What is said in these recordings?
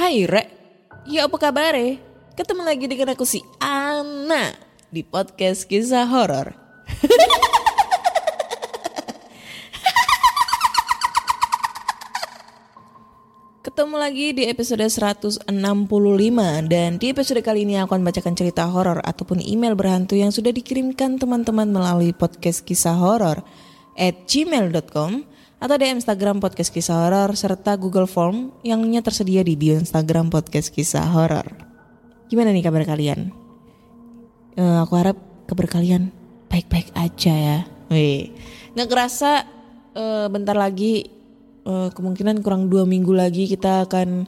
Hai Rek, ya apa kabar Ketemu lagi dengan aku si Ana di podcast kisah horor. Ketemu lagi di episode 165 dan di episode kali ini aku akan bacakan cerita horor ataupun email berhantu yang sudah dikirimkan teman-teman melalui podcast kisah horor at gmail.com atau di Instagram podcast kisah horor serta Google Form yangnya tersedia di bio Instagram podcast kisah horor. Gimana nih kabar kalian? Eh, aku harap kabar kalian baik-baik aja ya. Wih, nggak kerasa eh, bentar lagi eh, kemungkinan kurang dua minggu lagi kita akan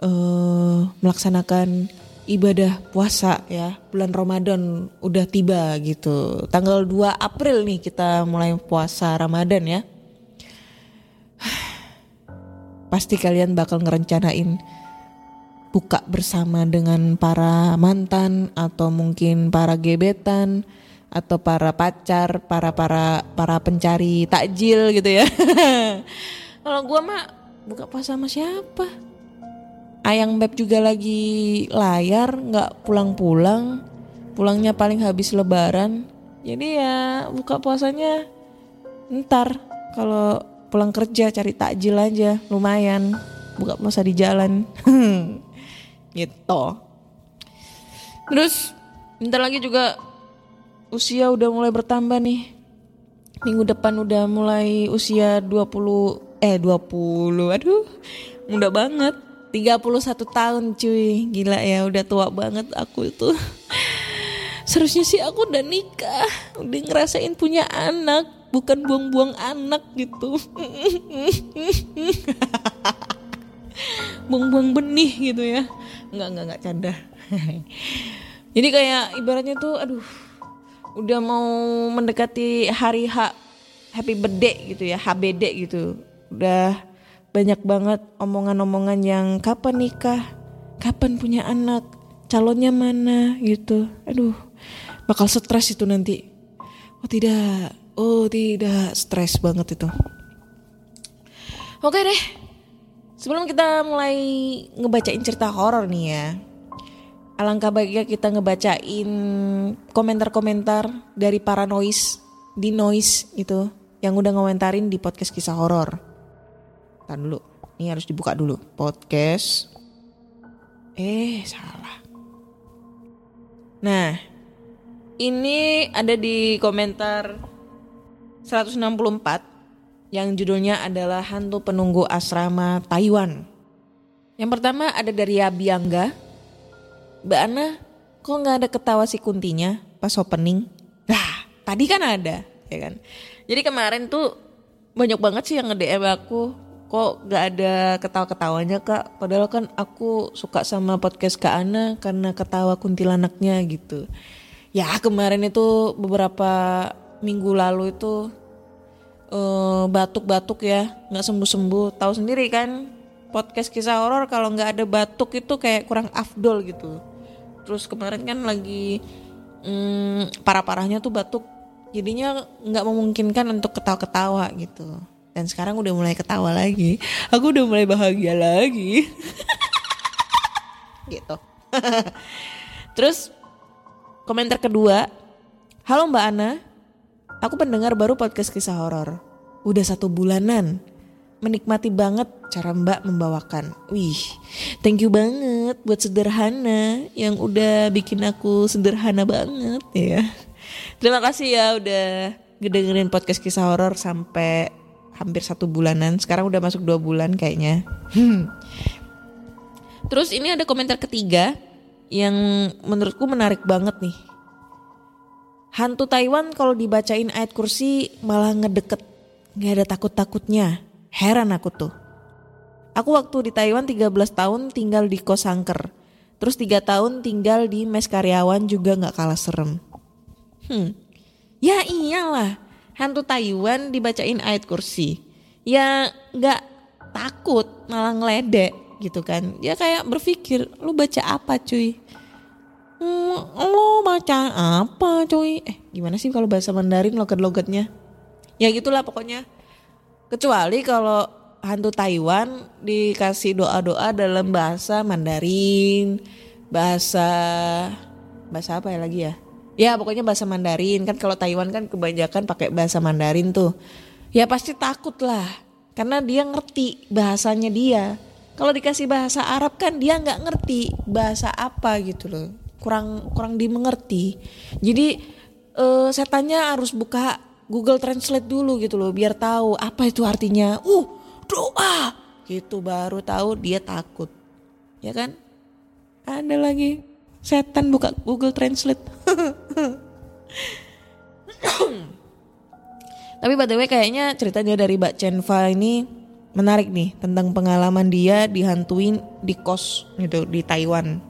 eh, melaksanakan ibadah puasa ya bulan Ramadan udah tiba gitu tanggal 2 April nih kita mulai puasa Ramadan ya pasti kalian bakal ngerencanain buka bersama dengan para mantan atau mungkin para gebetan atau para pacar, para para para pencari takjil gitu ya. Kalau gua mah buka puasa sama siapa? Ayang Beb juga lagi layar, nggak pulang-pulang. Pulangnya paling habis lebaran. Jadi ya buka puasanya ntar kalau pulang kerja cari takjil aja. Lumayan. Buka puasa di jalan. Gitu. Terus bentar lagi juga usia udah mulai bertambah nih. Minggu depan udah mulai usia 20 eh 20 aduh muda banget. 31 tahun cuy. Gila ya udah tua banget aku itu. Seharusnya sih aku udah nikah, udah ngerasain punya anak, bukan buang-buang anak gitu. Buang-buang benih gitu ya. Enggak, enggak, enggak canda. Jadi kayak ibaratnya tuh aduh udah mau mendekati hari H happy birthday gitu ya, HBD gitu. Udah banyak banget omongan-omongan yang kapan nikah, kapan punya anak, calonnya mana gitu. Aduh, bakal stres itu nanti. Oh tidak, oh tidak, stres banget itu. Oke deh, sebelum kita mulai ngebacain cerita horor nih ya. Alangkah baiknya kita ngebacain komentar-komentar dari para noise di noise itu yang udah ngomentarin di podcast kisah horor. Tahan dulu, ini harus dibuka dulu. Podcast. Eh, salah. Nah, ini ada di komentar 164 yang judulnya adalah Hantu Penunggu Asrama Taiwan. Yang pertama ada dari Abiangga. Mbak Ana, kok nggak ada ketawa si kuntinya pas opening? Lah, tadi kan ada, ya kan? Jadi kemarin tuh banyak banget sih yang nge-DM aku kok gak ada ketawa-ketawanya kak padahal kan aku suka sama podcast Kak Ana karena ketawa kuntilanaknya gitu ya kemarin itu beberapa minggu lalu itu eh, batuk-batuk ya, nggak sembuh-sembuh. Tahu sendiri kan, podcast kisah horor kalau nggak ada batuk itu kayak kurang afdol gitu. Terus kemarin kan lagi mm, parah-parahnya tuh batuk, jadinya nggak memungkinkan untuk ketawa-ketawa gitu. Dan sekarang udah mulai ketawa lagi, aku udah mulai bahagia lagi. gitu. Terus komentar kedua, halo Mbak Ana, aku pendengar baru podcast kisah horor. Udah satu bulanan, menikmati banget cara Mbak membawakan. Wih, thank you banget buat sederhana yang udah bikin aku sederhana banget ya. Terima kasih ya udah ngedengerin podcast kisah horor sampai hampir satu bulanan. Sekarang udah masuk dua bulan kayaknya. Hmm. Terus ini ada komentar ketiga yang menurutku menarik banget nih. Hantu Taiwan kalau dibacain ayat kursi malah ngedeket. Gak ada takut-takutnya. Heran aku tuh. Aku waktu di Taiwan 13 tahun tinggal di kos angker. Terus 3 tahun tinggal di mes karyawan juga gak kalah serem. Hmm. Ya iyalah. Hantu Taiwan dibacain ayat kursi. Ya gak takut malah ngeledek gitu kan. Ya kayak berpikir lu baca apa cuy. Hmm, lo baca apa cuy? Eh gimana sih kalau bahasa Mandarin logat-logatnya? Ya gitulah pokoknya. Kecuali kalau hantu Taiwan dikasih doa-doa dalam bahasa Mandarin, bahasa bahasa apa ya lagi ya? Ya pokoknya bahasa Mandarin kan kalau Taiwan kan kebanyakan pakai bahasa Mandarin tuh. Ya pasti takut lah karena dia ngerti bahasanya dia. Kalau dikasih bahasa Arab kan dia nggak ngerti bahasa apa gitu loh kurang kurang dimengerti. Jadi uh, setannya harus buka Google Translate dulu gitu loh biar tahu apa itu artinya. Uh, doa. Gitu baru tahu dia takut. Ya kan? Ada lagi setan buka Google Translate. Tapi by the way kayaknya ceritanya dari Mbak Chenva ini menarik nih tentang pengalaman dia dihantuin di kos gitu di Taiwan.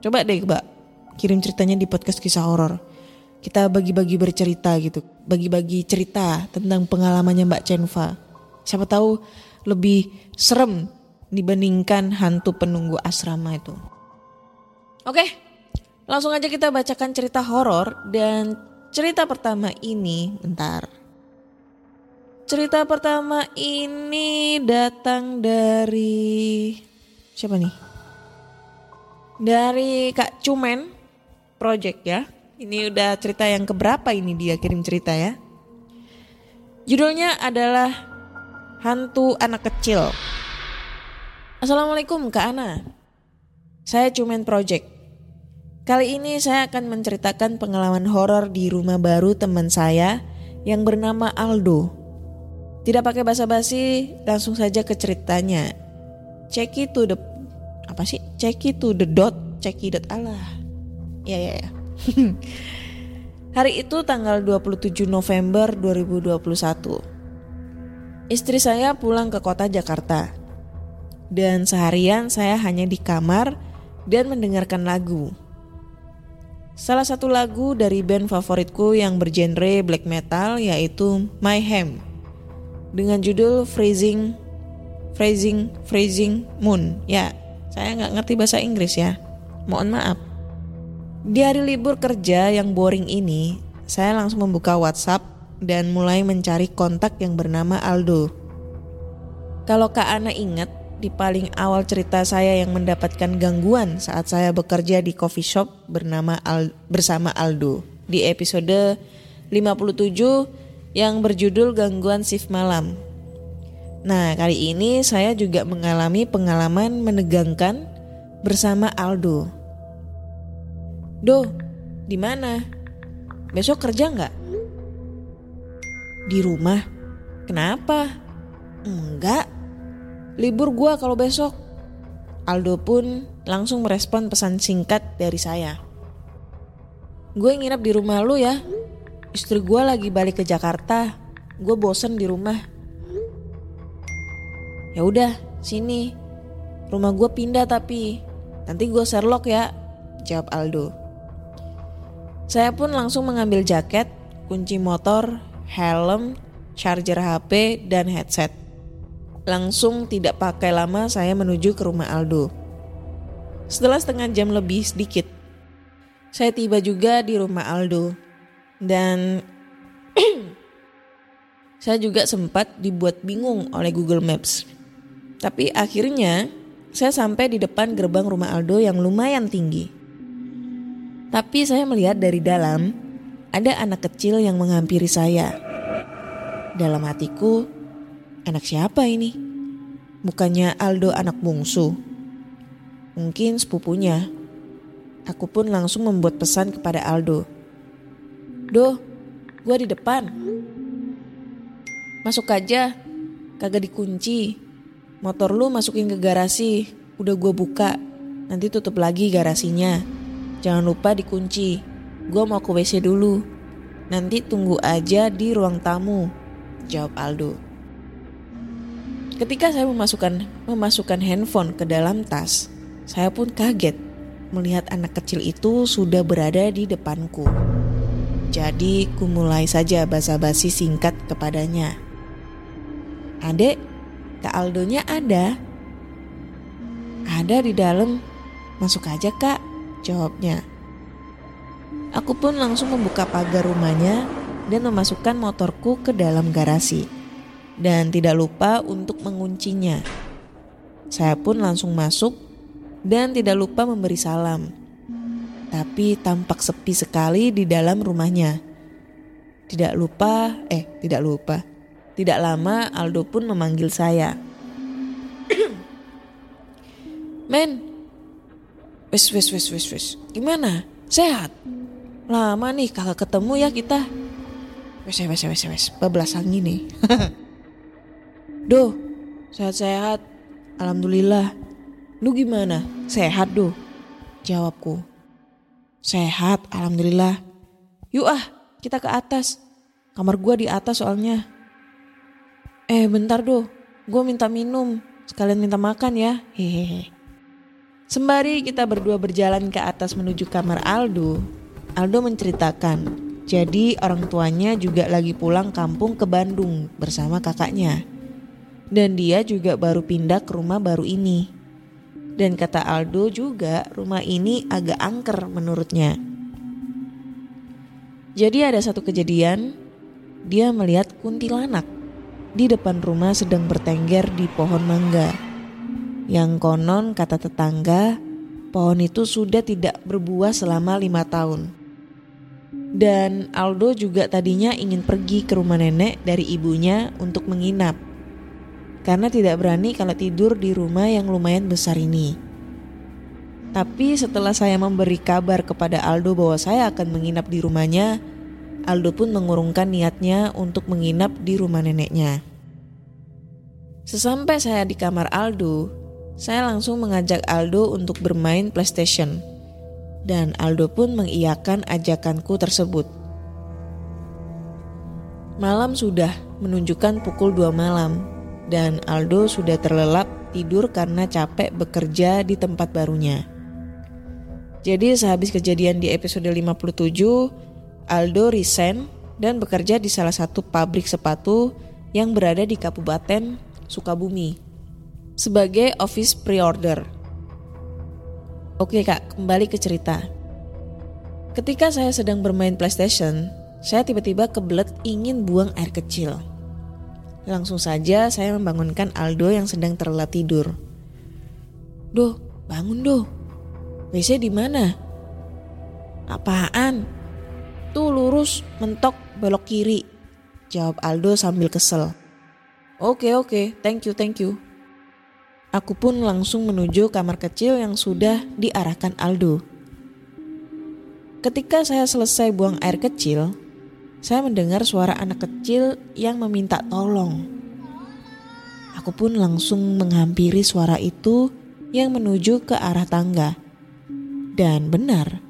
Coba deh Mbak kirim ceritanya di podcast kisah horor. Kita bagi-bagi bercerita gitu, bagi-bagi cerita tentang pengalamannya Mbak Chenva. Siapa tahu lebih serem dibandingkan hantu penunggu asrama itu. Oke, langsung aja kita bacakan cerita horor dan cerita pertama ini, bentar. Cerita pertama ini datang dari siapa nih? Dari Kak Cumen Project ya. Ini udah cerita yang keberapa ini dia kirim cerita ya. Judulnya adalah Hantu Anak Kecil. Assalamualaikum Kak Ana. Saya Cumen Project. Kali ini saya akan menceritakan pengalaman horor di rumah baru teman saya yang bernama Aldo. Tidak pakai basa-basi, langsung saja ke ceritanya. Check it to the apa sih? Check it to the dot, check it dot Allah. Ya ya ya. Hari itu tanggal 27 November 2021. Istri saya pulang ke kota Jakarta. Dan seharian saya hanya di kamar dan mendengarkan lagu. Salah satu lagu dari band favoritku yang bergenre black metal yaitu My Hem dengan judul Freezing Freezing Freezing Moon. Ya, saya nggak ngerti bahasa Inggris ya. Mohon maaf. Di hari libur kerja yang boring ini, saya langsung membuka WhatsApp dan mulai mencari kontak yang bernama Aldo. Kalau Kak Ana ingat, di paling awal cerita saya yang mendapatkan gangguan saat saya bekerja di coffee shop bernama Al bersama Aldo di episode 57 yang berjudul gangguan shift malam. Nah, kali ini saya juga mengalami pengalaman menegangkan bersama Aldo. Do, di mana? Besok kerja nggak? Di rumah. Kenapa? Enggak, libur gua kalau besok. Aldo pun langsung merespon pesan singkat dari saya. Gue nginep di rumah lu ya. Istri gue lagi balik ke Jakarta. Gue bosen di rumah. Ya udah, sini. Rumah gue pindah tapi nanti gue Sherlock ya. Jawab Aldo. Saya pun langsung mengambil jaket, kunci motor, helm, charger HP, dan headset. Langsung tidak pakai lama saya menuju ke rumah Aldo. Setelah setengah jam lebih sedikit, saya tiba juga di rumah Aldo. Dan saya juga sempat dibuat bingung oleh Google Maps. Tapi akhirnya saya sampai di depan gerbang rumah Aldo yang lumayan tinggi. Tapi saya melihat dari dalam ada anak kecil yang menghampiri saya. Dalam hatiku, anak siapa ini? Bukannya Aldo anak bungsu. Mungkin sepupunya. Aku pun langsung membuat pesan kepada Aldo. Do, gua di depan. Masuk aja, kagak dikunci. Motor lu masukin ke garasi, udah gua buka. Nanti tutup lagi garasinya. Jangan lupa dikunci. Gua mau ke WC dulu. Nanti tunggu aja di ruang tamu. Jawab Aldo. Ketika saya memasukkan memasukkan handphone ke dalam tas, saya pun kaget melihat anak kecil itu sudah berada di depanku. Jadi, ku mulai saja basa-basi singkat kepadanya. Adek, Kak Aldonya ada. Ada di dalam. Masuk aja kak, jawabnya. Aku pun langsung membuka pagar rumahnya dan memasukkan motorku ke dalam garasi. Dan tidak lupa untuk menguncinya. Saya pun langsung masuk dan tidak lupa memberi salam. Tapi tampak sepi sekali di dalam rumahnya. Tidak lupa, eh tidak lupa. Tidak lama Aldo pun memanggil saya. Men, wes wes wes wes wes, gimana? Sehat? Lama nih kakak ketemu ya kita. Wes wes wes wes, angin nih. Duh, sehat-sehat. Alhamdulillah. Lu gimana? Sehat duh? Jawabku. Sehat, alhamdulillah. Yuk ah, kita ke atas. Kamar gua di atas soalnya. Eh bentar duh, gua minta minum. Sekalian minta makan ya. Hehehe. Sembari kita berdua berjalan ke atas menuju kamar Aldo, Aldo menceritakan, jadi orang tuanya juga lagi pulang kampung ke Bandung bersama kakaknya. Dan dia juga baru pindah ke rumah baru ini. Dan kata Aldo juga rumah ini agak angker menurutnya. Jadi ada satu kejadian, dia melihat kuntilanak di depan rumah sedang bertengger di pohon mangga. Yang konon kata tetangga, pohon itu sudah tidak berbuah selama lima tahun. Dan Aldo juga tadinya ingin pergi ke rumah nenek dari ibunya untuk menginap karena tidak berani kalau tidur di rumah yang lumayan besar ini. Tapi setelah saya memberi kabar kepada Aldo bahwa saya akan menginap di rumahnya, Aldo pun mengurungkan niatnya untuk menginap di rumah neneknya. Sesampai saya di kamar Aldo, saya langsung mengajak Aldo untuk bermain PlayStation. Dan Aldo pun mengiyakan ajakanku tersebut. Malam sudah menunjukkan pukul 2 malam dan Aldo sudah terlelap tidur karena capek bekerja di tempat barunya. Jadi sehabis kejadian di episode 57, Aldo resign dan bekerja di salah satu pabrik sepatu yang berada di Kabupaten Sukabumi sebagai office pre-order. Oke kak, kembali ke cerita. Ketika saya sedang bermain PlayStation, saya tiba-tiba kebelet ingin buang air kecil. Langsung saja saya membangunkan Aldo yang sedang terlelap tidur. Doh, bangun doh. WC di mana? Apaan? Tuh lurus, mentok, belok kiri. Jawab Aldo sambil kesel. Oke oke, thank you thank you. Aku pun langsung menuju kamar kecil yang sudah diarahkan Aldo. Ketika saya selesai buang air kecil, saya mendengar suara anak kecil yang meminta tolong. Aku pun langsung menghampiri suara itu yang menuju ke arah tangga. Dan benar,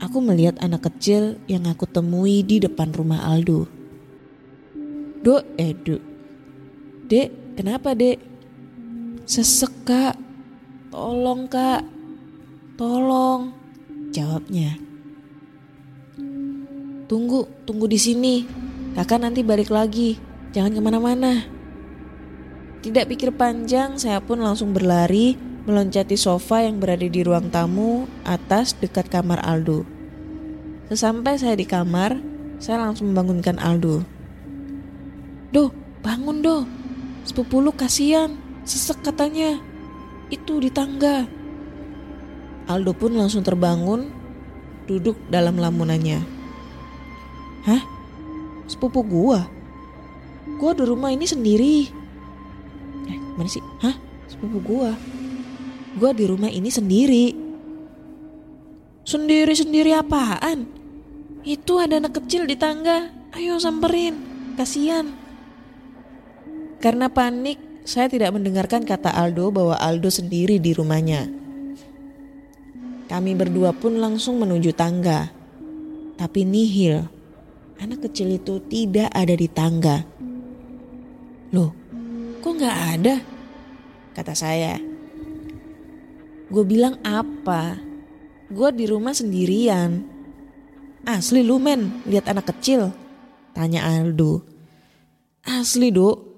aku melihat anak kecil yang aku temui di depan rumah Aldo. Dok, eh dok. Dek, kenapa dek? Sesek kak, tolong kak, tolong. Jawabnya. Tunggu, tunggu di sini. Kakak nanti balik lagi. Jangan ke mana-mana. Tidak pikir panjang, saya pun langsung berlari meloncati sofa yang berada di ruang tamu atas dekat kamar Aldo. Sesampai saya di kamar, saya langsung membangunkan Aldo. Do, bangun do. Sepupu lu kasihan, sesek katanya. Itu di tangga. Aldo pun langsung terbangun, duduk dalam lamunannya. Hah? Sepupu gua? Gua di rumah ini sendiri. Eh, mana sih? Hah? Sepupu gua? Gua di rumah ini sendiri. Sendiri-sendiri apaan? Itu ada anak kecil di tangga. Ayo samperin. Kasihan. Karena panik, saya tidak mendengarkan kata Aldo bahwa Aldo sendiri di rumahnya. Kami berdua pun langsung menuju tangga. Tapi nihil. Anak kecil itu tidak ada di tangga. Loh, kok nggak ada? Kata saya. Gue bilang apa? Gue di rumah sendirian. Asli lu men, lihat anak kecil? Tanya Aldo. Asli dok,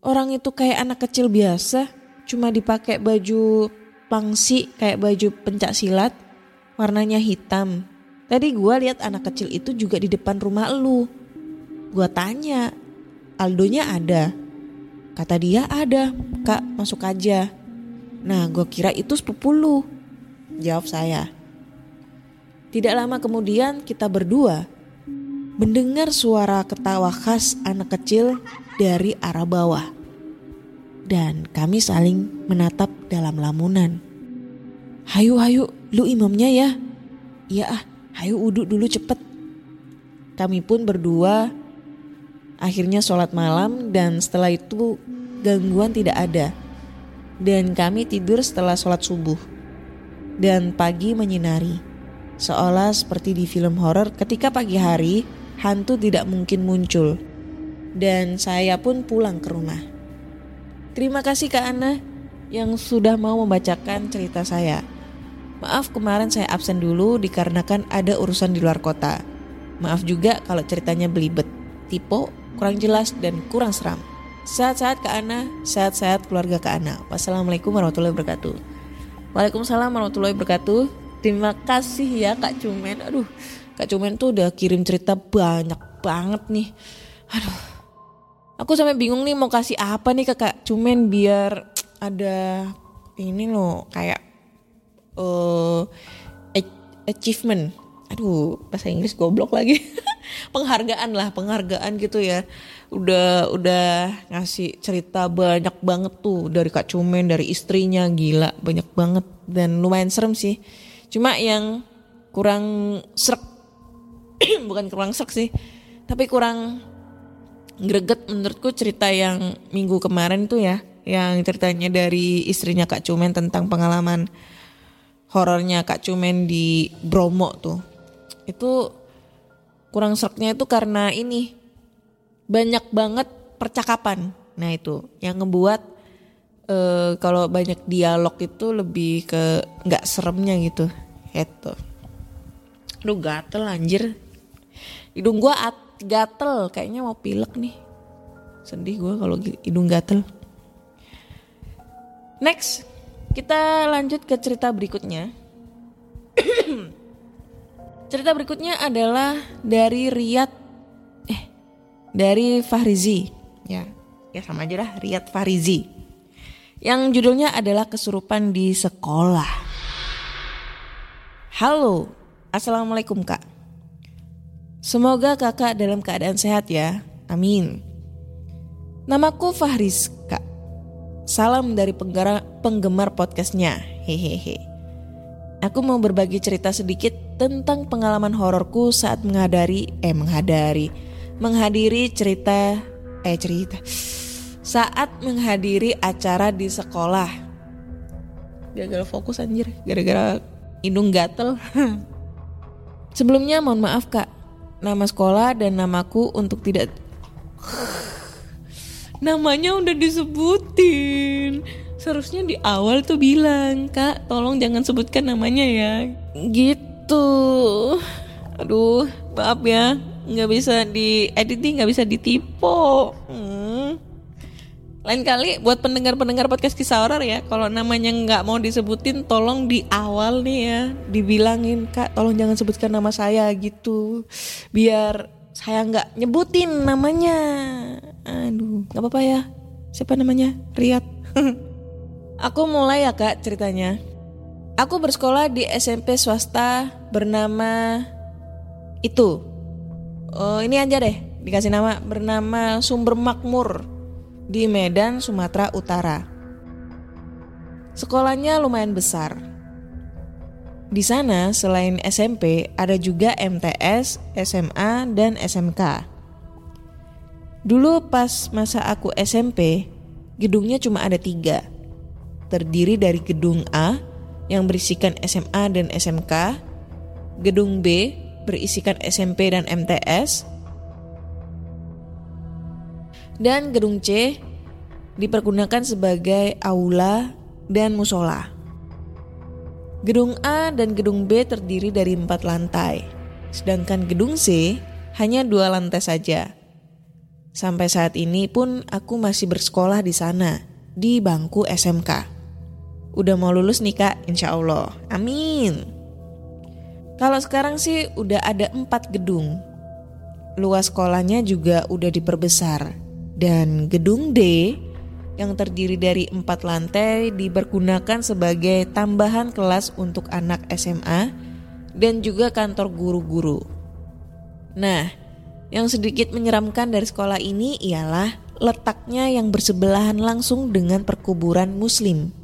orang itu kayak anak kecil biasa. Cuma dipakai baju pangsi kayak baju pencak silat. Warnanya hitam. Tadi gue lihat anak kecil itu juga di depan rumah lu. Gue tanya, Aldonya ada? Kata dia ada, kak masuk aja. Nah gue kira itu sepupu lu. Jawab saya. Tidak lama kemudian kita berdua mendengar suara ketawa khas anak kecil dari arah bawah. Dan kami saling menatap dalam lamunan. Hayu hayu, lu imamnya ya? Iya ah, hayu uduk dulu cepet. Kami pun berdua akhirnya sholat malam dan setelah itu gangguan tidak ada. Dan kami tidur setelah sholat subuh. Dan pagi menyinari. Seolah seperti di film horor ketika pagi hari hantu tidak mungkin muncul. Dan saya pun pulang ke rumah. Terima kasih Kak Ana yang sudah mau membacakan cerita saya. Maaf kemarin saya absen dulu dikarenakan ada urusan di luar kota. Maaf juga kalau ceritanya belibet, tipe, kurang jelas dan kurang seram. Sehat-sehat Kak Ana, sehat-sehat keluarga Kak Ana. Wassalamualaikum warahmatullahi wabarakatuh. Waalaikumsalam warahmatullahi wabarakatuh. Terima kasih ya Kak Cumen. Aduh, Kak Cumen tuh udah kirim cerita banyak banget nih. Aduh. Aku sampai bingung nih mau kasih apa nih ke Kak Cumen biar ada ini loh kayak uh, achievement. Aduh, bahasa Inggris goblok lagi. penghargaan lah, penghargaan gitu ya. Udah udah ngasih cerita banyak banget tuh dari Kak Cumen, dari istrinya gila, banyak banget dan lumayan serem sih. Cuma yang kurang serak, bukan kurang serak sih, tapi kurang greget menurutku cerita yang minggu kemarin tuh ya, yang ceritanya dari istrinya Kak Cumen tentang pengalaman horornya Kak Cumen di Bromo tuh. Itu kurang seraknya itu karena ini banyak banget percakapan. Nah itu yang ngebuat uh, kalau banyak dialog itu lebih ke nggak seremnya gitu itu lu gatel anjir hidung gua at, gatel kayaknya mau pilek nih. Sedih gua kalau hidung gatel. Next kita lanjut ke cerita berikutnya. Cerita berikutnya adalah dari Riyad eh dari Fahrizi. Ya ya sama aja lah Riyad Fahrizi. Yang judulnya adalah kesurupan di sekolah. Halo, Assalamualaikum kak. Semoga kakak dalam keadaan sehat ya, amin. Namaku Fahris kak. Salam dari penggara, penggemar podcastnya, hehehe. Aku mau berbagi cerita sedikit tentang pengalaman hororku saat menghadiri, eh menghadiri, menghadiri cerita, eh cerita, saat menghadiri acara di sekolah. Gagal fokus anjir, gara-gara hidung gatel. Sebelumnya mohon maaf kak, nama sekolah dan namaku untuk tidak namanya udah disebutin. Seharusnya di awal tuh bilang, "Kak, tolong jangan sebutkan namanya ya." Gitu. Aduh, maaf ya. nggak bisa di editing, nggak bisa ditipu. Hmm. Lain kali buat pendengar-pendengar podcast kisah horor ya, kalau namanya nggak mau disebutin, tolong di awal nih ya dibilangin kak, tolong jangan sebutkan nama saya gitu, biar saya nggak nyebutin namanya. Aduh, nggak apa-apa ya. Siapa namanya? Riyad. Aku mulai ya kak ceritanya. Aku bersekolah di SMP swasta bernama itu. Oh, ini aja deh dikasih nama bernama Sumber Makmur di Medan, Sumatera Utara. Sekolahnya lumayan besar. Di sana selain SMP ada juga MTS, SMA, dan SMK. Dulu pas masa aku SMP, gedungnya cuma ada tiga. Terdiri dari gedung A yang berisikan SMA dan SMK, gedung B berisikan SMP dan MTS, dan gedung C dipergunakan sebagai aula dan musola. Gedung A dan gedung B terdiri dari empat lantai, sedangkan gedung C hanya dua lantai saja. Sampai saat ini pun aku masih bersekolah di sana, di bangku SMK. Udah mau lulus nih kak, insya Allah. Amin. Kalau sekarang sih udah ada empat gedung. Luas sekolahnya juga udah diperbesar. Dan gedung D yang terdiri dari empat lantai dipergunakan sebagai tambahan kelas untuk anak SMA dan juga kantor guru-guru. Nah, yang sedikit menyeramkan dari sekolah ini ialah letaknya yang bersebelahan langsung dengan perkuburan muslim.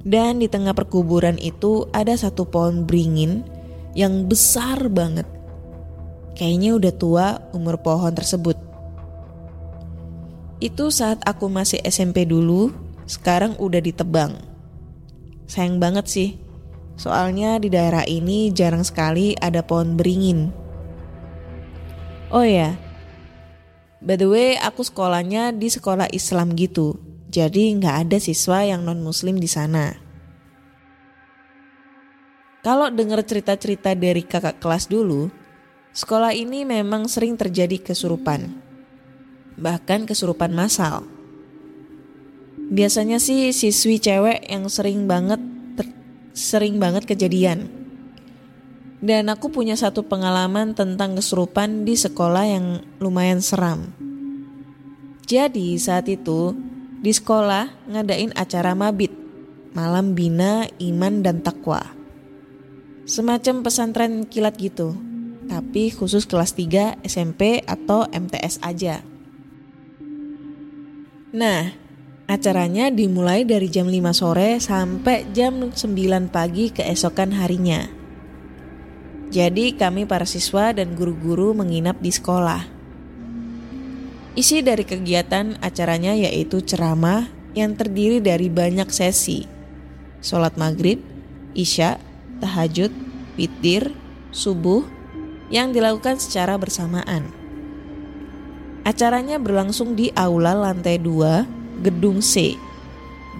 Dan di tengah perkuburan itu ada satu pohon beringin yang besar banget. Kayaknya udah tua umur pohon tersebut. Itu saat aku masih SMP dulu, sekarang udah ditebang. Sayang banget sih, soalnya di daerah ini jarang sekali ada pohon beringin. Oh ya, by the way aku sekolahnya di sekolah Islam gitu. Jadi nggak ada siswa yang non muslim di sana. Kalau dengar cerita-cerita dari kakak kelas dulu, sekolah ini memang sering terjadi kesurupan. Bahkan kesurupan massal. Biasanya sih siswi cewek yang sering banget ter- sering banget kejadian. Dan aku punya satu pengalaman tentang kesurupan di sekolah yang lumayan seram. Jadi saat itu di sekolah ngadain acara mabit, malam bina iman dan takwa. Semacam pesantren kilat gitu, tapi khusus kelas 3 SMP atau MTS aja. Nah, acaranya dimulai dari jam 5 sore sampai jam 9 pagi keesokan harinya. Jadi kami para siswa dan guru-guru menginap di sekolah. Isi dari kegiatan acaranya yaitu ceramah yang terdiri dari banyak sesi. Sholat maghrib, isya, tahajud, witir, subuh yang dilakukan secara bersamaan. Acaranya berlangsung di aula lantai 2 gedung C.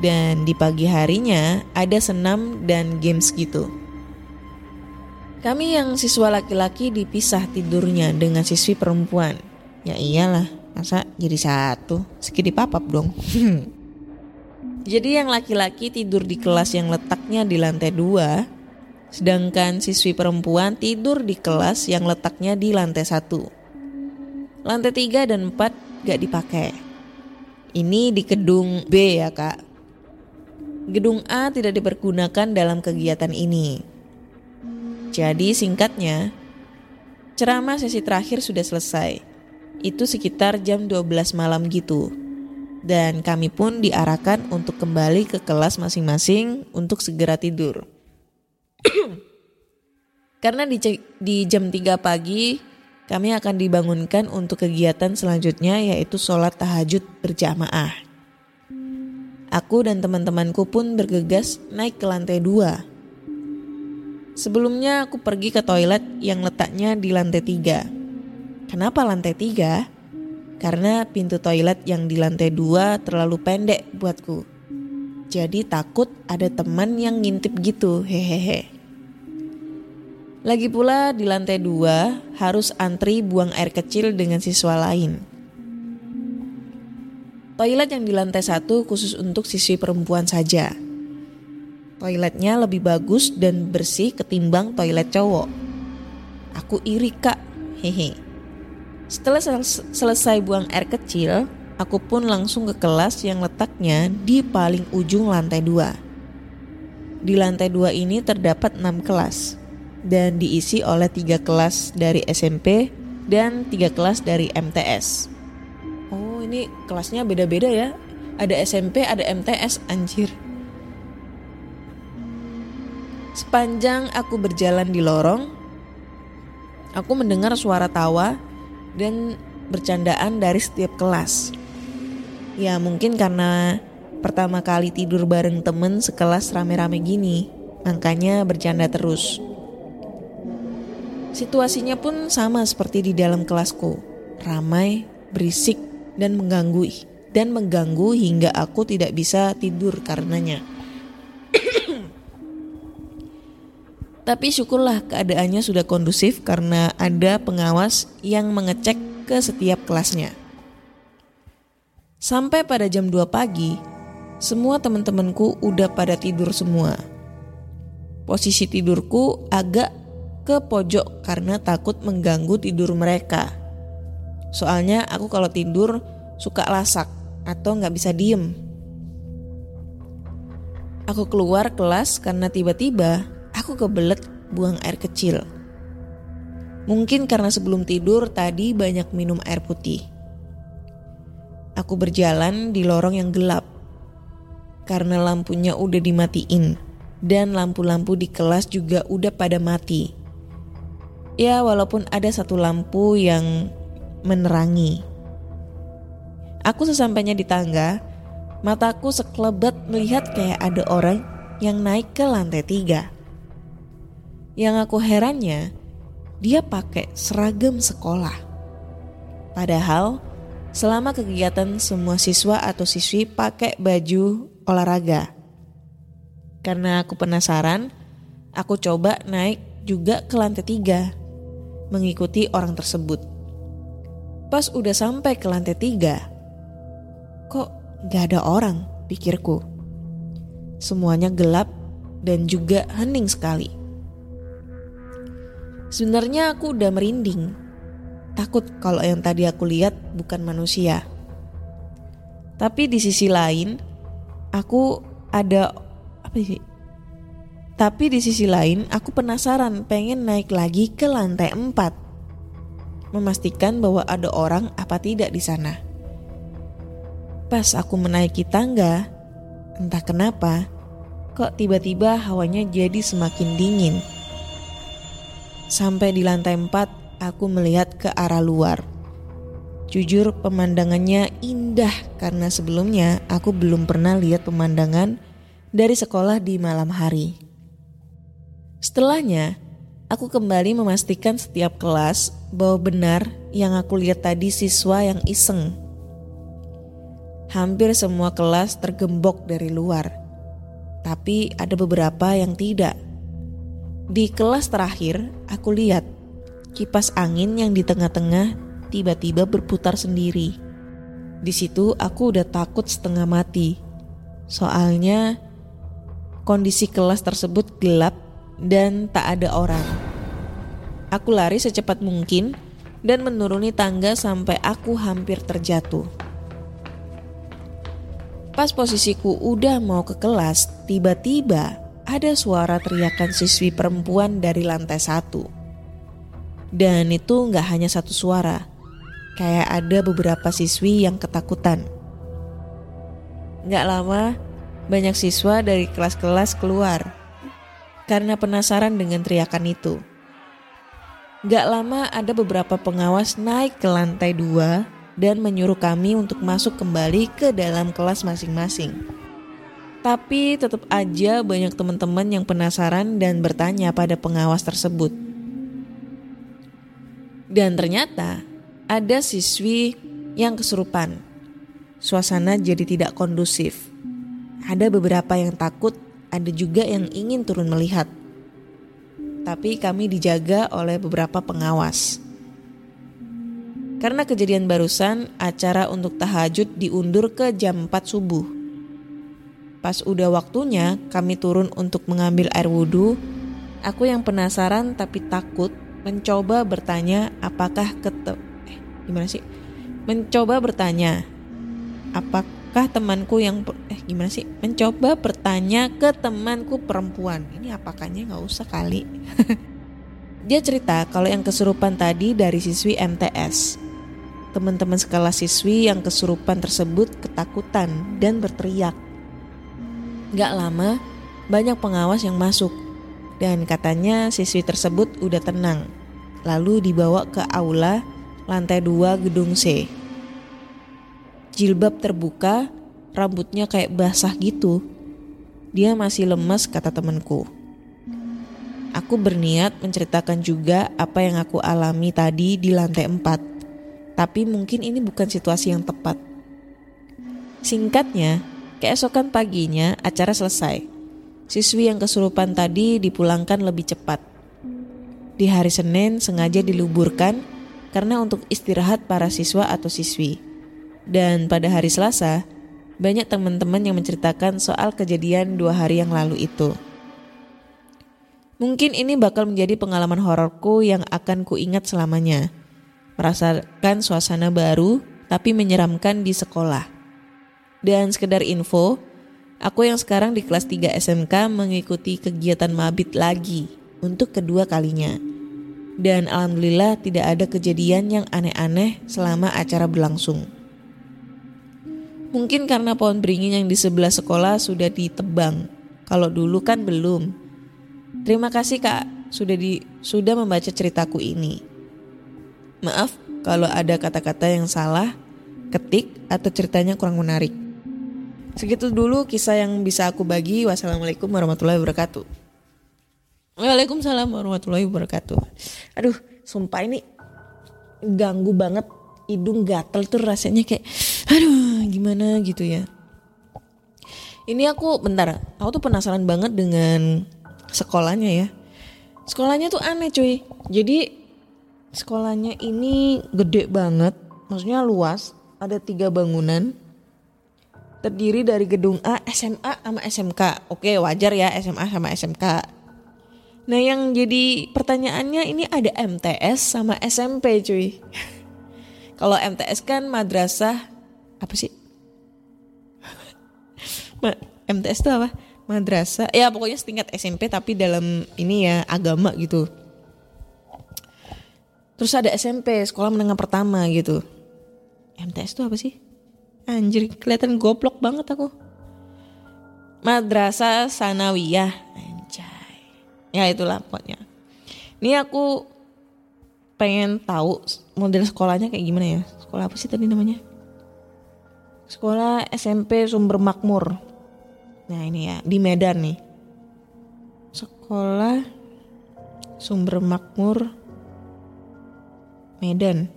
Dan di pagi harinya ada senam dan games gitu. Kami yang siswa laki-laki dipisah tidurnya dengan siswi perempuan. Ya iyalah, Masa jadi satu? Segini papap dong. jadi yang laki-laki tidur di kelas yang letaknya di lantai dua, sedangkan siswi perempuan tidur di kelas yang letaknya di lantai satu. Lantai tiga dan empat gak dipakai. Ini di gedung B ya kak. Gedung A tidak dipergunakan dalam kegiatan ini. Jadi singkatnya, ceramah sesi terakhir sudah selesai itu sekitar jam 12 malam gitu. Dan kami pun diarahkan untuk kembali ke kelas masing-masing untuk segera tidur. Karena di, di jam 3 pagi kami akan dibangunkan untuk kegiatan selanjutnya yaitu sholat tahajud berjamaah. Aku dan teman-temanku pun bergegas naik ke lantai dua. Sebelumnya aku pergi ke toilet yang letaknya di lantai tiga. Kenapa lantai tiga? Karena pintu toilet yang di lantai dua terlalu pendek buatku. Jadi takut ada teman yang ngintip gitu, hehehe. Lagi pula di lantai dua harus antri buang air kecil dengan siswa lain. Toilet yang di lantai satu khusus untuk siswi perempuan saja. Toiletnya lebih bagus dan bersih ketimbang toilet cowok. Aku iri kak, hehe. Setelah sel- selesai buang air kecil, aku pun langsung ke kelas yang letaknya di paling ujung lantai dua. Di lantai dua ini terdapat enam kelas dan diisi oleh tiga kelas dari SMP dan tiga kelas dari MTS. Oh ini kelasnya beda-beda ya. Ada SMP, ada MTS, anjir. Sepanjang aku berjalan di lorong, aku mendengar suara tawa dan bercandaan dari setiap kelas. Ya mungkin karena pertama kali tidur bareng temen sekelas rame-rame gini, makanya bercanda terus. Situasinya pun sama seperti di dalam kelasku, ramai, berisik, dan mengganggu dan mengganggu hingga aku tidak bisa tidur karenanya. Tapi syukurlah keadaannya sudah kondusif karena ada pengawas yang mengecek ke setiap kelasnya. Sampai pada jam 2 pagi, semua teman-temanku udah pada tidur semua. Posisi tidurku agak ke pojok karena takut mengganggu tidur mereka. Soalnya aku kalau tidur suka lasak atau nggak bisa diem. Aku keluar kelas karena tiba-tiba aku kebelet buang air kecil. Mungkin karena sebelum tidur tadi banyak minum air putih. Aku berjalan di lorong yang gelap karena lampunya udah dimatiin dan lampu-lampu di kelas juga udah pada mati. Ya walaupun ada satu lampu yang menerangi. Aku sesampainya di tangga, mataku sekelebat melihat kayak ada orang yang naik ke lantai tiga. Yang aku herannya, dia pakai seragam sekolah. Padahal selama kegiatan semua siswa atau siswi pakai baju olahraga. Karena aku penasaran, aku coba naik juga ke lantai tiga, mengikuti orang tersebut. Pas udah sampai ke lantai tiga, kok gak ada orang, pikirku. Semuanya gelap dan juga hening sekali. Sebenarnya aku udah merinding. Takut kalau yang tadi aku lihat bukan manusia. Tapi di sisi lain, aku ada apa sih? Tapi di sisi lain, aku penasaran pengen naik lagi ke lantai 4. Memastikan bahwa ada orang apa tidak di sana. Pas aku menaiki tangga, entah kenapa, kok tiba-tiba hawanya jadi semakin dingin. Sampai di lantai 4, aku melihat ke arah luar. Jujur pemandangannya indah karena sebelumnya aku belum pernah lihat pemandangan dari sekolah di malam hari. Setelahnya, aku kembali memastikan setiap kelas bahwa benar yang aku lihat tadi siswa yang iseng. Hampir semua kelas tergembok dari luar, tapi ada beberapa yang tidak. Di kelas terakhir, aku lihat kipas angin yang di tengah-tengah tiba-tiba berputar sendiri. Di situ aku udah takut setengah mati. Soalnya kondisi kelas tersebut gelap dan tak ada orang. Aku lari secepat mungkin dan menuruni tangga sampai aku hampir terjatuh. Pas posisiku udah mau ke kelas, tiba-tiba ada suara teriakan siswi perempuan dari lantai satu. Dan itu nggak hanya satu suara, kayak ada beberapa siswi yang ketakutan. Nggak lama, banyak siswa dari kelas-kelas keluar karena penasaran dengan teriakan itu. Gak lama ada beberapa pengawas naik ke lantai dua dan menyuruh kami untuk masuk kembali ke dalam kelas masing-masing. Tapi tetap aja banyak teman-teman yang penasaran dan bertanya pada pengawas tersebut. Dan ternyata ada siswi yang kesurupan. Suasana jadi tidak kondusif. Ada beberapa yang takut, ada juga yang ingin turun melihat. tapi kami dijaga oleh beberapa pengawas. Karena kejadian barusan, acara untuk tahajud diundur ke jam 4 subuh. Pas udah waktunya, kami turun untuk mengambil air wudhu. Aku yang penasaran tapi takut mencoba bertanya apakah kete eh, gimana sih? Mencoba bertanya apakah temanku yang eh gimana sih? Mencoba bertanya ke temanku perempuan. Ini apakahnya nggak usah kali. Dia cerita kalau yang kesurupan tadi dari siswi MTS. Teman-teman sekelas siswi yang kesurupan tersebut ketakutan dan berteriak. Gak lama, banyak pengawas yang masuk. Dan katanya siswi tersebut udah tenang. Lalu dibawa ke aula lantai 2 gedung C. Jilbab terbuka, rambutnya kayak basah gitu. Dia masih lemas kata temanku. Aku berniat menceritakan juga apa yang aku alami tadi di lantai 4. Tapi mungkin ini bukan situasi yang tepat. Singkatnya, keesokan paginya acara selesai. Siswi yang kesurupan tadi dipulangkan lebih cepat. Di hari Senin sengaja diluburkan karena untuk istirahat para siswa atau siswi. Dan pada hari Selasa, banyak teman-teman yang menceritakan soal kejadian dua hari yang lalu itu. Mungkin ini bakal menjadi pengalaman hororku yang akan kuingat selamanya. Merasakan suasana baru tapi menyeramkan di sekolah. Dan sekedar info, aku yang sekarang di kelas 3 SMK mengikuti kegiatan mabit lagi untuk kedua kalinya. Dan alhamdulillah tidak ada kejadian yang aneh-aneh selama acara berlangsung. Mungkin karena pohon beringin yang di sebelah sekolah sudah ditebang. Kalau dulu kan belum. Terima kasih Kak sudah di sudah membaca ceritaku ini. Maaf kalau ada kata-kata yang salah, ketik atau ceritanya kurang menarik. Segitu dulu kisah yang bisa aku bagi. Wassalamualaikum warahmatullahi wabarakatuh. Waalaikumsalam warahmatullahi wabarakatuh. Aduh, sumpah ini ganggu banget hidung gatel tuh rasanya kayak aduh gimana gitu ya. Ini aku bentar, aku tuh penasaran banget dengan sekolahnya ya. Sekolahnya tuh aneh cuy. Jadi sekolahnya ini gede banget, maksudnya luas, ada tiga bangunan. Terdiri dari gedung A, SMA sama SMK. Oke wajar ya SMA sama SMK. Nah yang jadi pertanyaannya ini ada MTS sama SMP cuy. Kalau MTS kan madrasah apa sih? MTS itu apa? Madrasah. Ya pokoknya setingkat SMP tapi dalam ini ya agama gitu. Terus ada SMP, sekolah menengah pertama gitu. MTS itu apa sih? Anjir, kelihatan goblok banget aku. Madrasah Sanawiyah. Anjay. Ya itulah pokoknya. Ini aku pengen tahu model sekolahnya kayak gimana ya. Sekolah apa sih tadi namanya? Sekolah SMP Sumber Makmur. Nah ini ya, di Medan nih. Sekolah Sumber Makmur Medan.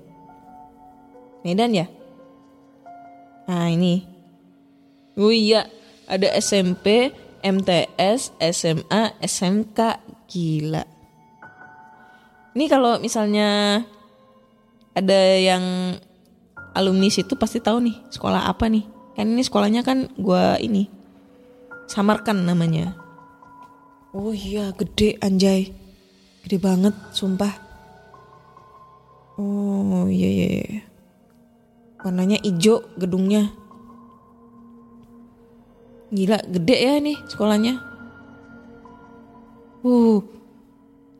Medan ya? Nah ini. Oh iya, ada SMP, MTS, SMA, SMK. Gila. Ini kalau misalnya ada yang alumni situ pasti tahu nih sekolah apa nih. Kan ini sekolahnya kan gua ini. Samarkan namanya. Oh iya, gede anjay. Gede banget, sumpah. Oh iya iya iya. Warnanya hijau gedungnya. Gila gede ya nih sekolahnya. Uh,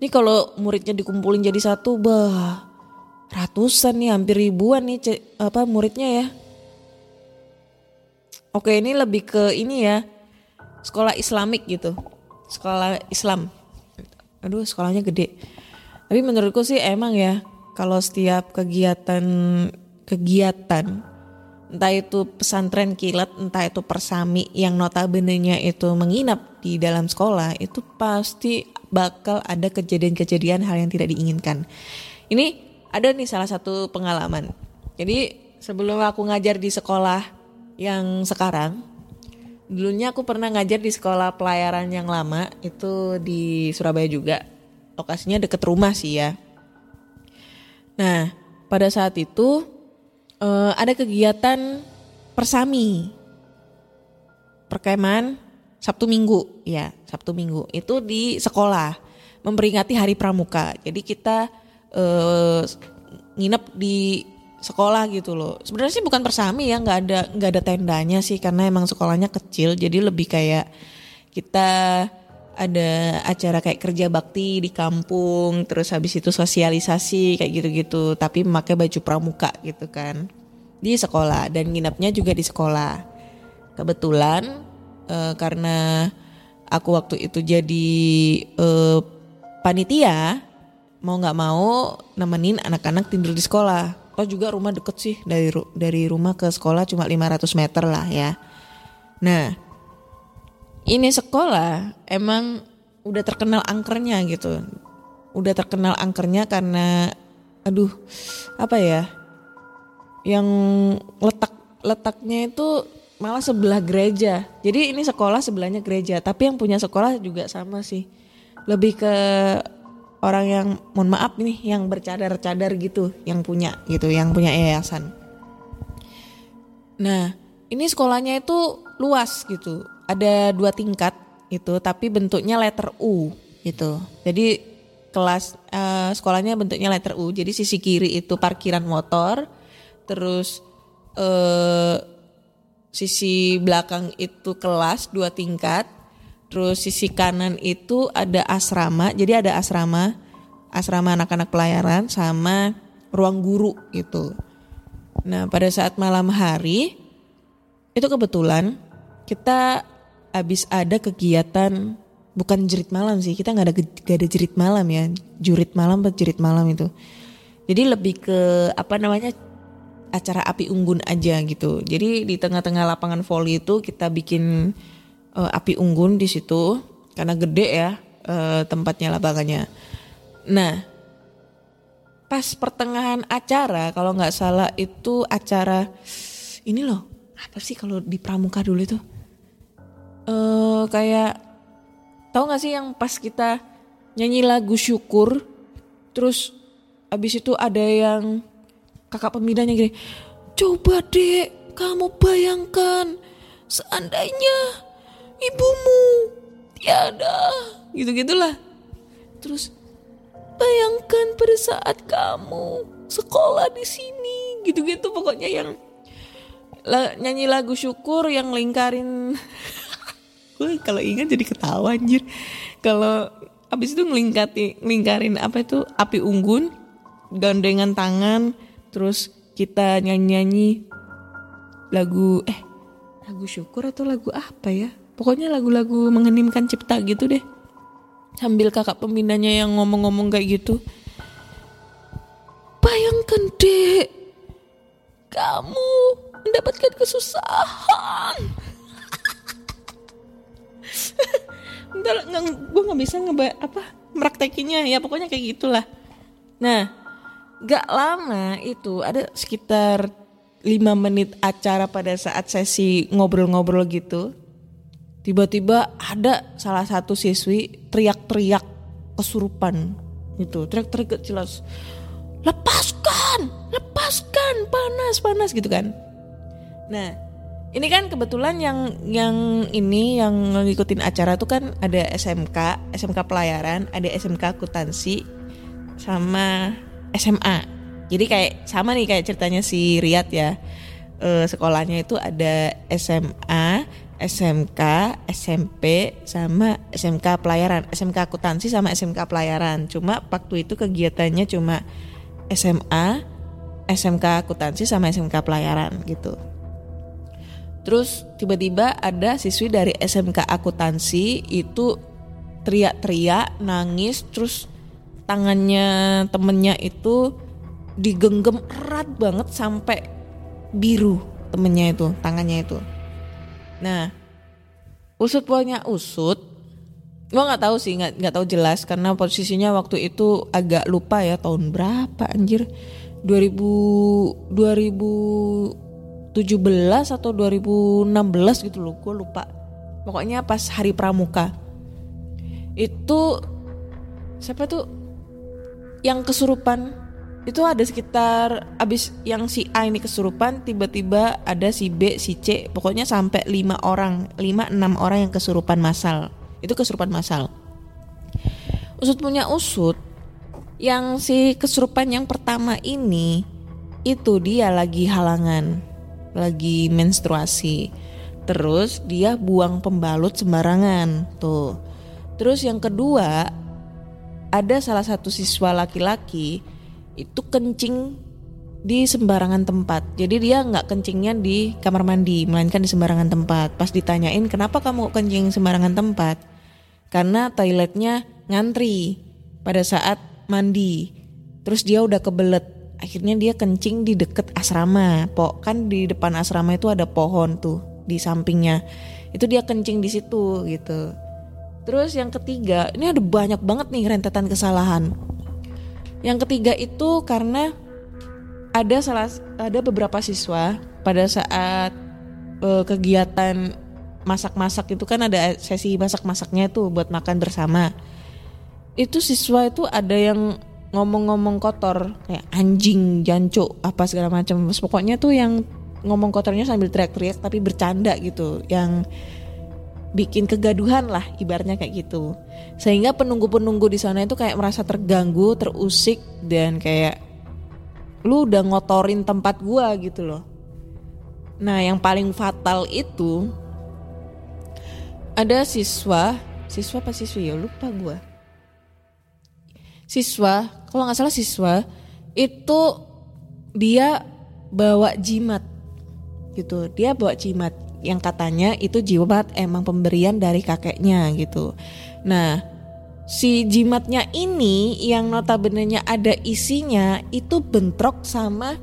ini kalau muridnya dikumpulin jadi satu, bah ratusan nih, hampir ribuan nih apa muridnya ya. Oke ini lebih ke ini ya, sekolah Islamik gitu, sekolah Islam. Aduh sekolahnya gede. Tapi menurutku sih emang ya, kalau setiap kegiatan kegiatan entah itu pesantren kilat, entah itu persami yang notabene-nya itu menginap di dalam sekolah, itu pasti bakal ada kejadian-kejadian hal yang tidak diinginkan. Ini ada nih salah satu pengalaman. Jadi sebelum aku ngajar di sekolah yang sekarang, dulunya aku pernah ngajar di sekolah pelayaran yang lama itu di Surabaya juga. lokasinya deket rumah sih ya. Nah, pada saat itu eh, ada kegiatan persami perkemahan Sabtu Minggu ya Sabtu Minggu itu di sekolah memperingati Hari Pramuka. Jadi kita eh, nginep di sekolah gitu loh. Sebenarnya sih bukan persami ya, nggak ada nggak ada tendanya sih karena emang sekolahnya kecil. Jadi lebih kayak kita ada acara kayak kerja bakti di kampung, terus habis itu sosialisasi kayak gitu-gitu. Tapi memakai baju pramuka gitu kan di sekolah dan nginepnya juga di sekolah. Kebetulan eh, karena aku waktu itu jadi eh, panitia mau nggak mau nemenin anak-anak tidur di sekolah. Oh juga rumah deket sih dari dari rumah ke sekolah cuma 500 meter lah ya. Nah ini sekolah emang udah terkenal angkernya gitu. Udah terkenal angkernya karena aduh apa ya yang letak letaknya itu malah sebelah gereja. Jadi ini sekolah sebelahnya gereja, tapi yang punya sekolah juga sama sih. Lebih ke orang yang mohon maaf nih yang bercadar-cadar gitu, yang punya gitu, yang punya yayasan. Nah, ini sekolahnya itu luas gitu. Ada dua tingkat itu, tapi bentuknya letter U gitu. Jadi kelas eh, sekolahnya bentuknya letter U. Jadi sisi kiri itu parkiran motor, terus eh sisi belakang itu kelas dua tingkat, terus sisi kanan itu ada asrama. Jadi ada asrama, asrama anak-anak pelayaran sama ruang guru gitu. Nah pada saat malam hari itu kebetulan kita habis ada kegiatan bukan jerit malam sih kita nggak ada gak ada jerit malam ya jurit malam atau jerit malam itu. Jadi lebih ke apa namanya acara api unggun aja gitu. Jadi di tengah-tengah lapangan voli itu kita bikin eh, api unggun di situ karena gede ya eh, tempatnya lapangannya. Nah pas pertengahan acara kalau nggak salah itu acara ini loh apa sih kalau di pramuka dulu itu eh kayak tahu nggak sih yang pas kita nyanyi lagu syukur terus abis itu ada yang kakak pembinanya gini coba dek kamu bayangkan seandainya ibumu tiada gitu gitulah terus bayangkan pada saat kamu sekolah di sini gitu-gitu pokoknya yang la- nyanyi lagu syukur yang lingkarin gue kalau ingat jadi ketawa anjir. Kalau abis itu ngelingkati ngelingkarin apa itu? Api unggun gandengan tangan terus kita nyanyi-nyanyi lagu eh lagu syukur atau lagu apa ya? Pokoknya lagu-lagu mengheningkan cipta gitu deh. Sambil kakak pembinanya yang ngomong-ngomong kayak gitu. Bayangkan dek kamu mendapatkan kesusahan Entar nggak gue nggak bisa ngeba apa meraktekinya ya pokoknya kayak gitulah. Nah, gak lama itu ada sekitar lima menit acara pada saat sesi ngobrol-ngobrol gitu. Tiba-tiba ada salah satu siswi teriak-teriak kesurupan gitu, teriak-teriak jelas. Lepaskan, lepaskan, panas, panas gitu kan. Nah, ini kan kebetulan yang yang ini yang ngikutin acara tuh kan ada SMK, SMK pelayaran, ada SMK akuntansi sama SMA. Jadi kayak sama nih kayak ceritanya si Riyad ya. Eh, sekolahnya itu ada SMA, SMK, SMP sama SMK pelayaran, SMK akuntansi sama SMK pelayaran. Cuma waktu itu kegiatannya cuma SMA, SMK akuntansi sama SMK pelayaran gitu. Terus tiba-tiba ada siswi dari SMK akuntansi itu teriak-teriak, nangis, terus tangannya temennya itu digenggam erat banget sampai biru temennya itu, tangannya itu. Nah, usut punya usut, gua nggak tahu sih, nggak nggak tahu jelas karena posisinya waktu itu agak lupa ya tahun berapa anjir, 2000 2017 atau 2016 gitu loh, gue lupa. Pokoknya pas hari pramuka. Itu siapa tuh? Yang kesurupan. Itu ada sekitar abis yang si A ini kesurupan tiba-tiba ada si B si C. Pokoknya sampai lima orang lima enam orang yang kesurupan masal. Itu kesurupan masal. Usut punya usut yang si kesurupan yang pertama ini itu dia lagi halangan lagi menstruasi terus dia buang pembalut sembarangan tuh terus yang kedua ada salah satu siswa laki-laki itu kencing di sembarangan tempat. Jadi dia nggak kencingnya di kamar mandi, melainkan di sembarangan tempat. Pas ditanyain kenapa kamu kencing sembarangan tempat, karena toiletnya ngantri pada saat mandi. Terus dia udah kebelet, akhirnya dia kencing di deket asrama. Po kan di depan asrama itu ada pohon tuh di sampingnya. Itu dia kencing di situ gitu. Terus yang ketiga, ini ada banyak banget nih rentetan kesalahan. Yang ketiga itu karena ada salah ada beberapa siswa pada saat uh, kegiatan masak-masak itu kan ada sesi masak-masaknya tuh buat makan bersama. Itu siswa itu ada yang ngomong-ngomong kotor kayak anjing, jancuk, apa segala macam. Pokoknya tuh yang ngomong kotornya sambil teriak-teriak tapi bercanda gitu. Yang bikin kegaduhan lah ibarnya kayak gitu sehingga penunggu-penunggu di sana itu kayak merasa terganggu terusik dan kayak lu udah ngotorin tempat gua gitu loh nah yang paling fatal itu ada siswa siswa apa siswi ya lupa gua siswa kalau nggak salah siswa itu dia bawa jimat. Gitu. Dia bawa jimat yang katanya itu jimat emang pemberian dari kakeknya gitu. Nah, si jimatnya ini yang notabenenya ada isinya itu bentrok sama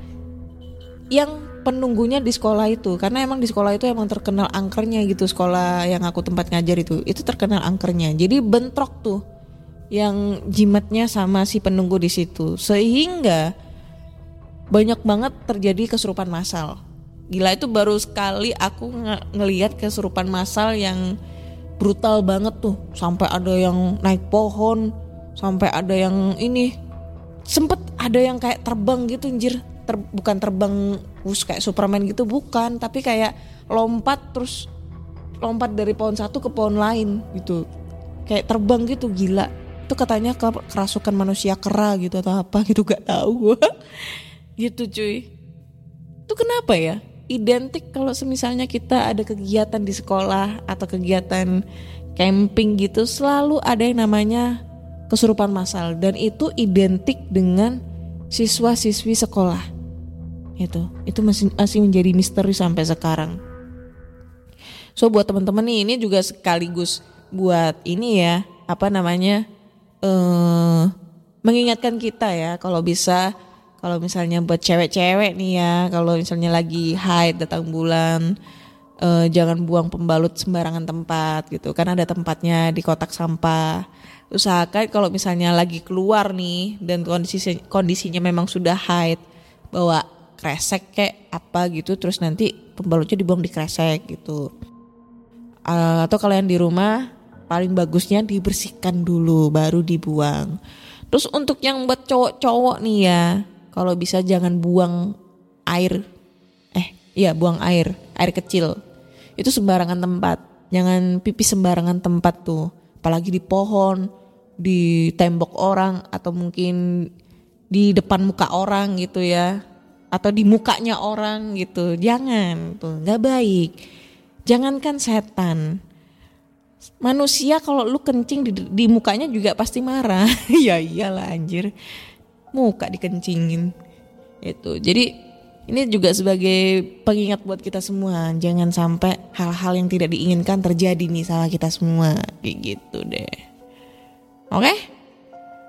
yang penunggunya di sekolah itu. Karena emang di sekolah itu emang terkenal angkernya gitu. Sekolah yang aku tempat ngajar itu itu terkenal angkernya. Jadi bentrok tuh yang jimatnya sama si penunggu di situ sehingga banyak banget terjadi kesurupan massal Gila itu baru sekali aku ng ngelihat kesurupan massal yang brutal banget tuh. Sampai ada yang naik pohon, sampai ada yang ini sempet ada yang kayak terbang gitu anjir. Ter, bukan terbang bus kayak Superman gitu bukan, tapi kayak lompat terus lompat dari pohon satu ke pohon lain gitu. Kayak terbang gitu gila. Itu katanya kerasukan manusia kera gitu atau apa gitu gak tahu gitu cuy. Itu kenapa ya? identik kalau semisalnya kita ada kegiatan di sekolah atau kegiatan camping gitu selalu ada yang namanya kesurupan massal dan itu identik dengan siswa-siswi sekolah. Itu itu masih masih menjadi misteri sampai sekarang. So buat teman-teman nih ini juga sekaligus buat ini ya, apa namanya? Uh, mengingatkan kita ya kalau bisa kalau misalnya buat cewek-cewek nih ya, kalau misalnya lagi haid datang bulan, uh, jangan buang pembalut sembarangan tempat gitu. Kan ada tempatnya di kotak sampah. Usahakan kalau misalnya lagi keluar nih dan kondisi kondisinya memang sudah haid, bawa kresek kayak apa gitu, terus nanti pembalutnya dibuang di kresek gitu. Uh, atau kalian di rumah paling bagusnya dibersihkan dulu baru dibuang. Terus untuk yang buat cowok-cowok nih ya, kalau bisa jangan buang air. Eh iya buang air air kecil. Itu sembarangan tempat. Jangan pipis sembarangan tempat tuh. Apalagi di pohon di tembok orang atau mungkin di depan muka orang gitu ya. Atau di mukanya orang gitu. Jangan tuh nggak baik. Jangankan setan manusia kalau lu kencing di, di mukanya juga pasti marah. Ya iyalah anjir. Muka dikencingin. Itu. Jadi ini juga sebagai pengingat buat kita semua. Jangan sampai hal-hal yang tidak diinginkan terjadi nih sama kita semua. Kayak gitu deh. Oke? Okay?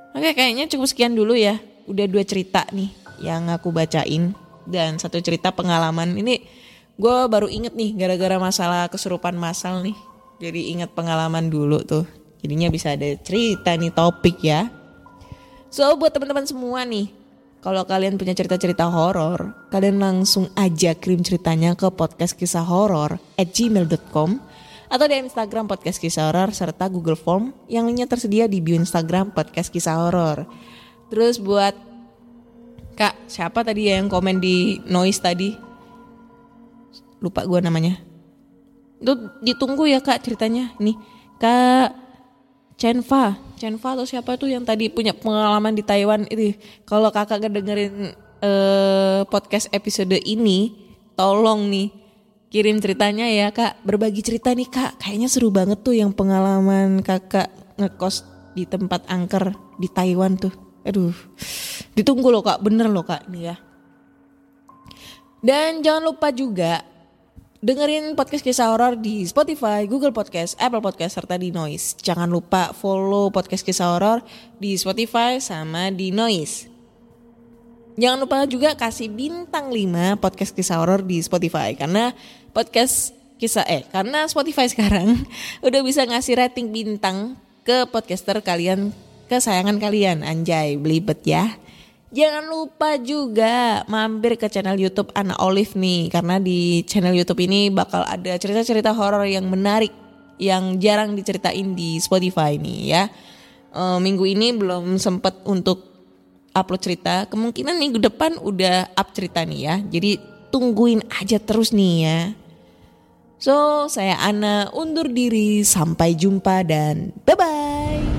oke okay, kayaknya cukup sekian dulu ya. Udah dua cerita nih yang aku bacain. Dan satu cerita pengalaman. Ini gue baru inget nih gara-gara masalah kesurupan masal nih jadi inget pengalaman dulu tuh jadinya bisa ada cerita nih topik ya So buat teman-teman semua nih, kalau kalian punya cerita-cerita horor, kalian langsung aja kirim ceritanya ke podcast kisah horor at gmail.com atau di Instagram Podcast Kisah Horor serta Google Form yang linknya tersedia di bio Instagram Podcast Kisah Horor. Terus buat Kak, siapa tadi ya yang komen di noise tadi? Lupa gua namanya. Itu ditunggu ya Kak ceritanya. Nih, Kak Chenfa, Chenfa atau siapa tuh yang tadi punya pengalaman di Taiwan itu. Kalau Kakak ngedengerin eh, podcast episode ini, tolong nih kirim ceritanya ya Kak. Berbagi cerita nih Kak. Kayaknya seru banget tuh yang pengalaman Kakak ngekos di tempat angker di Taiwan tuh. Aduh. Ditunggu loh Kak, bener loh Kak ini ya. Dan jangan lupa juga dengerin podcast kisah horor di Spotify, Google Podcast, Apple Podcast serta di Noise. Jangan lupa follow podcast kisah horor di Spotify sama di Noise. Jangan lupa juga kasih bintang 5 podcast kisah horor di Spotify karena podcast kisah eh karena Spotify sekarang udah bisa ngasih rating bintang ke podcaster kalian kesayangan kalian anjay belibet ya. Jangan lupa juga mampir ke channel YouTube Ana Olive nih karena di channel YouTube ini bakal ada cerita-cerita horor yang menarik yang jarang diceritain di Spotify nih ya. Eh, minggu ini belum sempet untuk upload cerita. Kemungkinan minggu depan udah up cerita nih ya. Jadi tungguin aja terus nih ya. So, saya Ana undur diri. Sampai jumpa dan bye-bye.